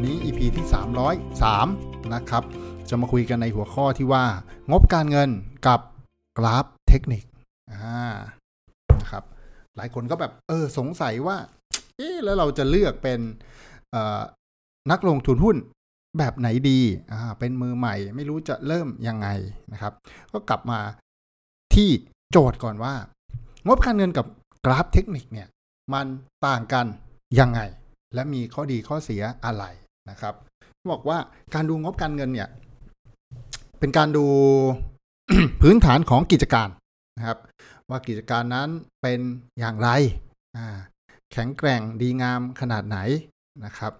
วันนี้ EP ที่ 303 นะครับ จะมาคุยกันในหัวข้อที่ว่า งบการเงินกับกราฟเทคนิคอ่านะครับ หลายคนก็แบบเออสงสัยว่า เอ๊แล้วเราจะเลือกเป็นนักลงทุนหุ้นแบบไหนดีอ่าเป็นมือใหม่ ไม่รู้จะเริ่มยังไงนะครับ ก็กลับมาที่โจทย์ก่อนว่า งบการเงินกับกราฟเทคนิคเนี่ย มันต่างกันยังไง และมีข้อดีข้อเสียอะไร นะครับบอกว่าการดูงบการเงินเนี่ย เป็นการดูพื้นฐานของกิจการนะครับ ว่ากิจการนั้นเป็นอย่างไรแข็งแกร่งดีงามขนาดไหนนะครับ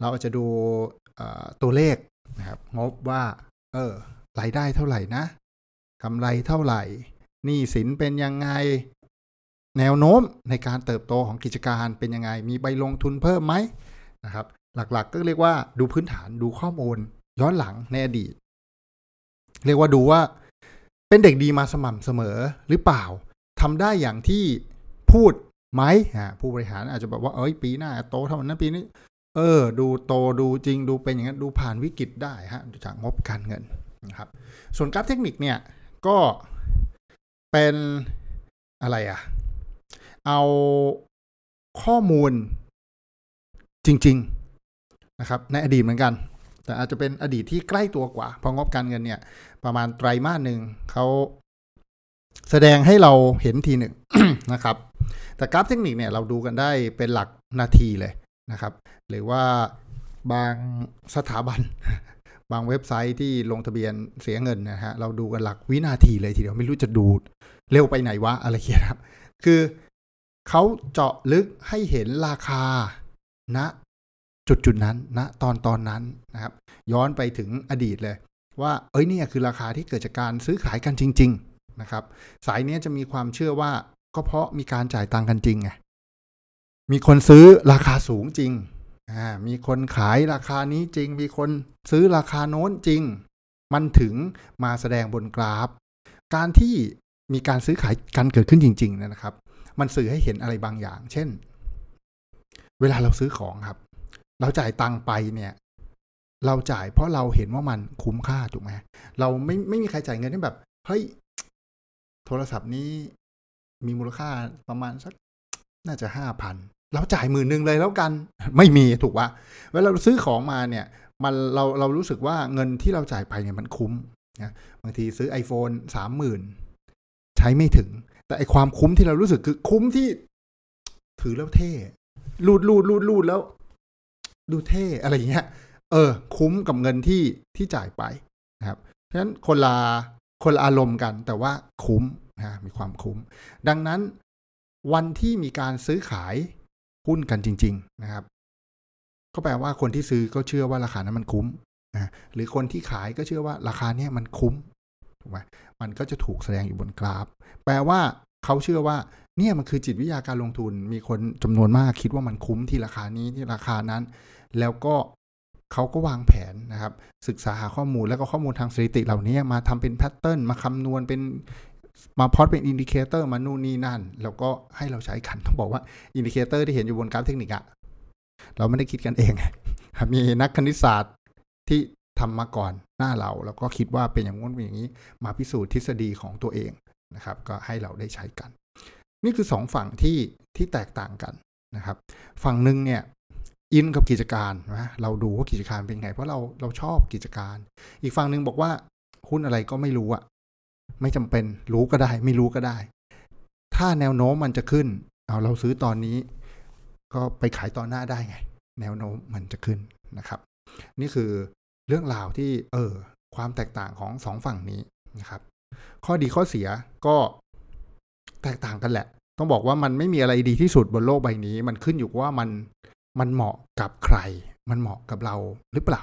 เราจะดูตัวเลขนะครับงบว่า เออรายได้เท่าไหร่นะกำไรเท่าไหร่หนี้สินเป็นยังไงแนวโน้มในการเติบโตของกิจการเป็นยังไง มีใบลงทุนเพิ่มไหมนะครับ หลักๆ ก็เรียกว่าดูพื้นฐานดูข้อมูล ย้อนหลังในอดีต เรียกว่าดูว่าเป็นเด็กดีมาสม่ำเสมอหรือเปล่าทำได้อย่างที่พูดไหมอ่าผู้บริหารอาจจะแบบว่าเอ้ยปีหน้าโตเท่านั้นปีนี้ เออ ดูโตดูจริงดูเป็นอย่างนั้นดูผ่านวิกฤตได้ฮะจากงบการเงินนะครับ ส่วนกราฟเทคนิคเนี่ยก็เป็นอะไรอะเอาข้อมูลจริง ๆ นะครับในอดีตเหมือนกัน แต่อาจจะเป็นอดีตที่ใกล้ตัวกว่า เพราะงบการเงินเนี่ย ประมาณไตรมาสหนึ่งเขาแสดงให้เราเห็นทีหนึ่งนะครับ แต่กราฟเทคนิคเนี่ยเราดูกันได้เป็นหลักนาทีเลยนะครับ หรือว่าบางสถาบัน บางเว็บไซต์ที่ลงทะเบียนเสียเงินนะฮะเราดูกันหลักวินาทีเลยทีเดียวไม่รู้จะดูเร็วไปไหนวะอะไรเงี้ยครับ คือเขาเจาะลึกให้เห็นราคาณนะ จุดจุดนั้นณนะตอนตอนนั้นนะครับ ย้อนไปถึงอดีตเลย ว่าเอ้ยเนี่ยคือราคาที่เกิดจากการซื้อขายกันจริง ๆนะครับ สายนี้จะมีความเชื่อว่าก็เพราะมีการจ่ายตังค์กันจริงไงมีคนซื้อราคาสูงจริงอ่ามีคนขายราคานี้จริง มีคนซื้อราคาโน้นจริง มันถึงมาแสดงบนกราฟ การที่มีการซื้อขายกันเกิดขึ้นจริง ๆ นะครับ มันสื่อให้เห็นอะไรบางอย่าง เช่น เวลาเราซื้อของครับ เราจ่ายตังค์ไปเนี่ย เราจ่ายเพราะเราเห็นว่ามันคุ้มค่าถูกไหมเราไม่ไม่มีใครจ่ายเงินที่แบบเฮ้ยโทรศัพท์นี้มีมูลค่าประมาณสักน่าจะห้าพันเราจ่ายหมื่นหนึ่งเลยแล้วกัน ไม่มีถูกปะเวลาเราซื้อของมาเนี่ย มันเราเรารู้สึกว่าเงินที่เราจ่ายไปเนี่ยมันคุ้มนะบางทีซื้อ iPhone สามหมื่นใช้ไม่ถึง แต่ไอความคุ้มที่เรารู้สึกคือคุ้มที่ถือแล้วเท่รูดรูดรูดรูดแล้ว ดูเท่อะไรอย่างเงี้ย เออ คุ้มกับเงินที่ที่จ่ายไปนะครับเพราะฉะนั้นคนละคนละอารมณ์กันแต่ว่าคุ้มนะมีความคุ้ม ดังนั้นวันที่มีการซื้อขายหุ้นกันจริง ๆ นะครับ ก็แปลว่าคนที่ซื้อก็เชื่อว่าราคานั้นมันคุ้มนะหรือคนที่ขายก็เชื่อว่าราคาเนี้ยมันคุ้มถูกไหมมันก็จะถูกแสดงอยู่บนกราฟ แปลว่าเขาเชื่อว่า เนี่ยมันคือจิตวิทยาการลงทุนมีคนจำนวนมากคิดว่ามันคุ้มที่ราคานี้ที่ราคานั้น แล้วก็เขาก็วางแผนนะครับ ศึกษาหาข้อมูลแล้วก็ข้อมูลทางสถิติเหล่านี้มาทำเป็น pattern มาคำนวณเป็นมาพอดเป็น indicator มานู่นนี่นั่น แล้วก็ให้เราใช้กันต้องบอกว่า indicator ที่เห็นอยู่บนกราฟเทคนิคอะเราไม่ได้คิดกันเองมีนักคณิตศาสตร์ที่ทำมาก่อนหน้าเรา แล้วก็คิดว่าเป็นอย่างงู้นเป็นอย่างนี้ มาพิสูจน์ทฤษฎีของตัวเองนะครับ ก็ให้เราได้ใช้กัน นี่คือสองฝั่งที่ที่แตกต่างกันนะครับ ฝั่งหนึ่งเนี่ย อินกับกิจการนะเราดูว่ากิจการเป็นไง เพราะเราเราชอบกิจการ อีกฝั่งหนึ่งบอกว่าหุ้นอะไรก็ไม่รู้อะไม่จำเป็นรู้ก็ได้ ไม่รู้ก็ได้ ถ้าแนวโน้มมันจะขึ้นเอาเราซื้อตอนนี้ ก็ไปขายตอนหน้าได้ไง แนวโน้มมันจะขึ้นนะครับ นี่คือเรื่องราวที่เออความแตกต่างของสองฝั่งนี้นะครับ ข้อดีข้อเสียก็แตกต่างกันแหละ ต้องบอกว่ามันไม่มีอะไรดีที่สุดบนโลกใบนี้ มันขึ้นอยู่ว่ามัน มันเหมาะกับใคร มันเหมาะกับเราหรือเปล่า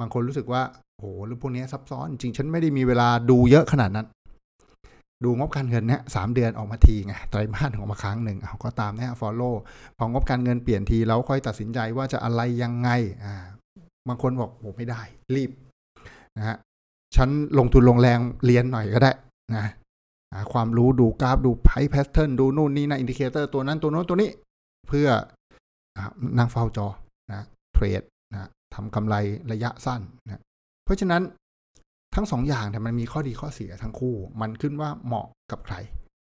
บางคนรู้สึกว่าโอ้โหรือพวกนี้ซับซ้อน จริงฉันไม่ได้มีเวลาดูเยอะขนาดนั้น ดูงบการเงินเนี่ยสามเดือนออกมาทีไงไตรมาสออกมาครั้งหนึ่งเอาก็ตามนี่ยฟอลโล่พองบการเงินเปลี่ยนทีแล้วค่อยตัดสินใจว่าจะอะไรยังไงอ่าบางคนบอกโอ้ไม่ได้ รีบนะฮะฉันลงทุนลงแรงเรียนหน่อยก็ได้นะความรู้ดูกราฟดู price pattern ดูนู่นนี่นะ indicator ตัวนั้นตัวโน้นตัวนี้ เพื่อ นั่งเฝ้าจอนะ trade นะทำกำไรระยะสั้นนะเพราะฉะนั้นทั้งสองอย่างแต่มันมีข้อดีข้อเสียทั้งคู่ มันขึ้นว่าเหมาะกับใคร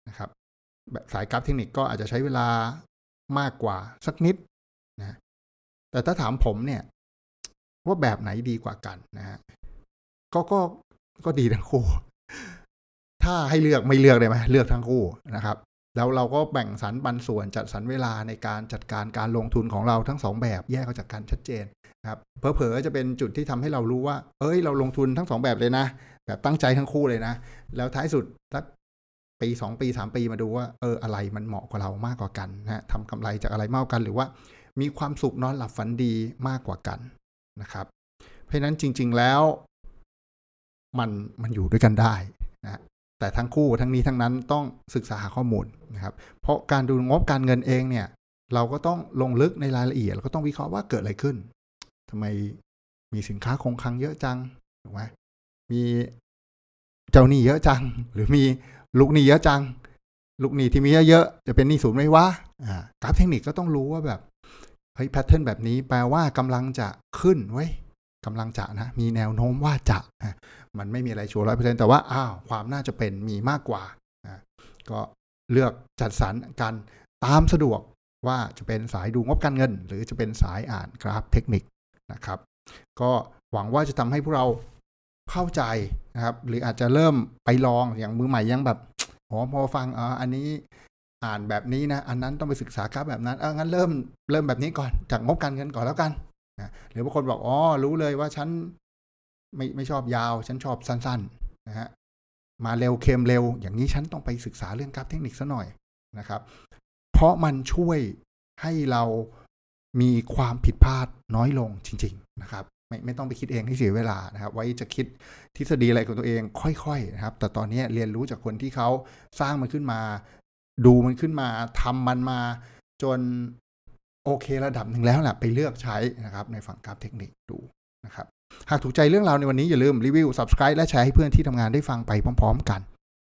นะครับ แบบสายกราฟเทคนิคก็อาจจะใช้เวลามากกว่าสักนิดนะแต่ถ้าถามผมเนี่ย ว่าแบบไหนดีกว่ากันนะฮะก็ก็ก็ดีทั้งคู่ ถ้าให้เลือกไม่เลือกได้ไหมเลือกทั้งคู่นะครับ แล้วเราก็แบ่งสรรปันส่วนจัดสรรเวลาในการจัดการการลงทุนของเราทั้งสองแบบแยกออกจากกันชัดเจนครับเผลอๆจะเป็นจุดที่ทำให้เรารู้ว่า เอ้ย เราลงทุนทั้งสองแบบเลยนะ แบบตั้งใจทั้งคู่เลยนะ แล้วท้ายสุดถ้าปีสองปีสามปีมาดูว่าเอออะไรมันเหมาะกับเรามากกว่ากันนะทำกำไรจากอะไรมากกัน หรือว่ามีความสุขนอนหลับฝันดีมากกว่ากันนะครับ เพราะนั้นจริง ๆแล้ว มันมันอยู่ด้วยกันได้นะ แต่ทั้งคู่ทั้งนี้ทั้งนั้นต้องศึกษาหาข้อมูลนะครับเพราะการดูงบการเงินเองเนี่ยเราก็ต้องลงลึกในรายละเอียดเราก็ต้องวิเคราะห์ว่าเกิดอะไรขึ้นทำไมมีสินค้าคงคลังเยอะจังถูกไหมมีเจ้าหนี้เยอะจัง หรือมีลูกหนี้เยอะจัง ลูกหนี้ที่มีเยอะๆจะเป็นหนี้ศูนย์ไหมวะอ่ากราฟเทคนิคก็ต้องรู้ว่าแบบเฮ้ยแพทเทิร์นแบบนี้แปลว่ากำลังจะขึ้นไว้ กำลังจะนะ มีแนวโน้มว่าจะมันไม่มีอะไรชัวร์ร้อยเปอร์เซ็นต์แต่ว่าอ้าวความน่าจะเป็นมีมากกว่าก็เลือกจัดสรรกันตามสะดวกว่าจะเป็นสายดูงบการเงิน หรือจะเป็นสายอ่านกราฟเทคนิคนะครับ ก็หวังว่าจะทำให้พวกเราเข้าใจนะครับ หรืออาจจะเริ่มไปลองอย่างมือใหม่ยังแบบอ๋อพอฟังอ๋ออันนี้อ่านแบบนี้นะ อันนั้นต้องไปศึกษาครับแบบนั้นเอองั้นเริ่มเริ่มแบบนี้ก่อนจากงบการเงินก่อนแล้วกัน นะหรือบางคนบอกอ๋อรู้เลยว่าฉันไม่ไม่ชอบยาว ฉันชอบสั้นๆนะฮะมาเร็วเค็มเร็ว อย่างนี้ฉันต้องไปศึกษาเรื่องกราฟเทคนิคซะหน่อยนะครับ เพราะมันช่วยให้เรามีความผิดพลาดน้อยลงจริง ๆ นะครับ ไม่ไม่ต้องไปคิดเองให้เสียเวลานะครับ ไว้จะคิดทฤษฎีอะไรของตัวเองค่อยๆนะครับ แต่ตอนนี้เรียนรู้จากคนที่เขาสร้างมันขึ้นมา ดูมันขึ้นมาทำมันมา จน โอเคระดับหนึ่งแล้วแหละไปเลือกใช้นะครับในฝั่งกราฟเทคนิคดูนะครับหากถูกใจเรื่องราวในวันนี้อย่าลืมรีวิว subscribe และแชร์ให้เพื่อนที่ทำงานได้ฟังไปพร้อม ๆ กัน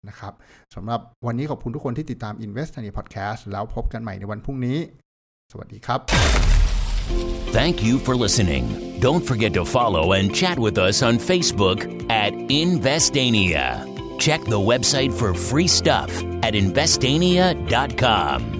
นะครับสำหรับวันนี้ขอบคุณทุกคนที่ติดตาม Invest ใน Podcast แล้วพบกันใหม่ในวันพรุ่งนี้ สวัสดีครับ Thank you for listening. Don't forget to follow and chat with us on Facebook at Investania. Check the website for free stuff at investania.com.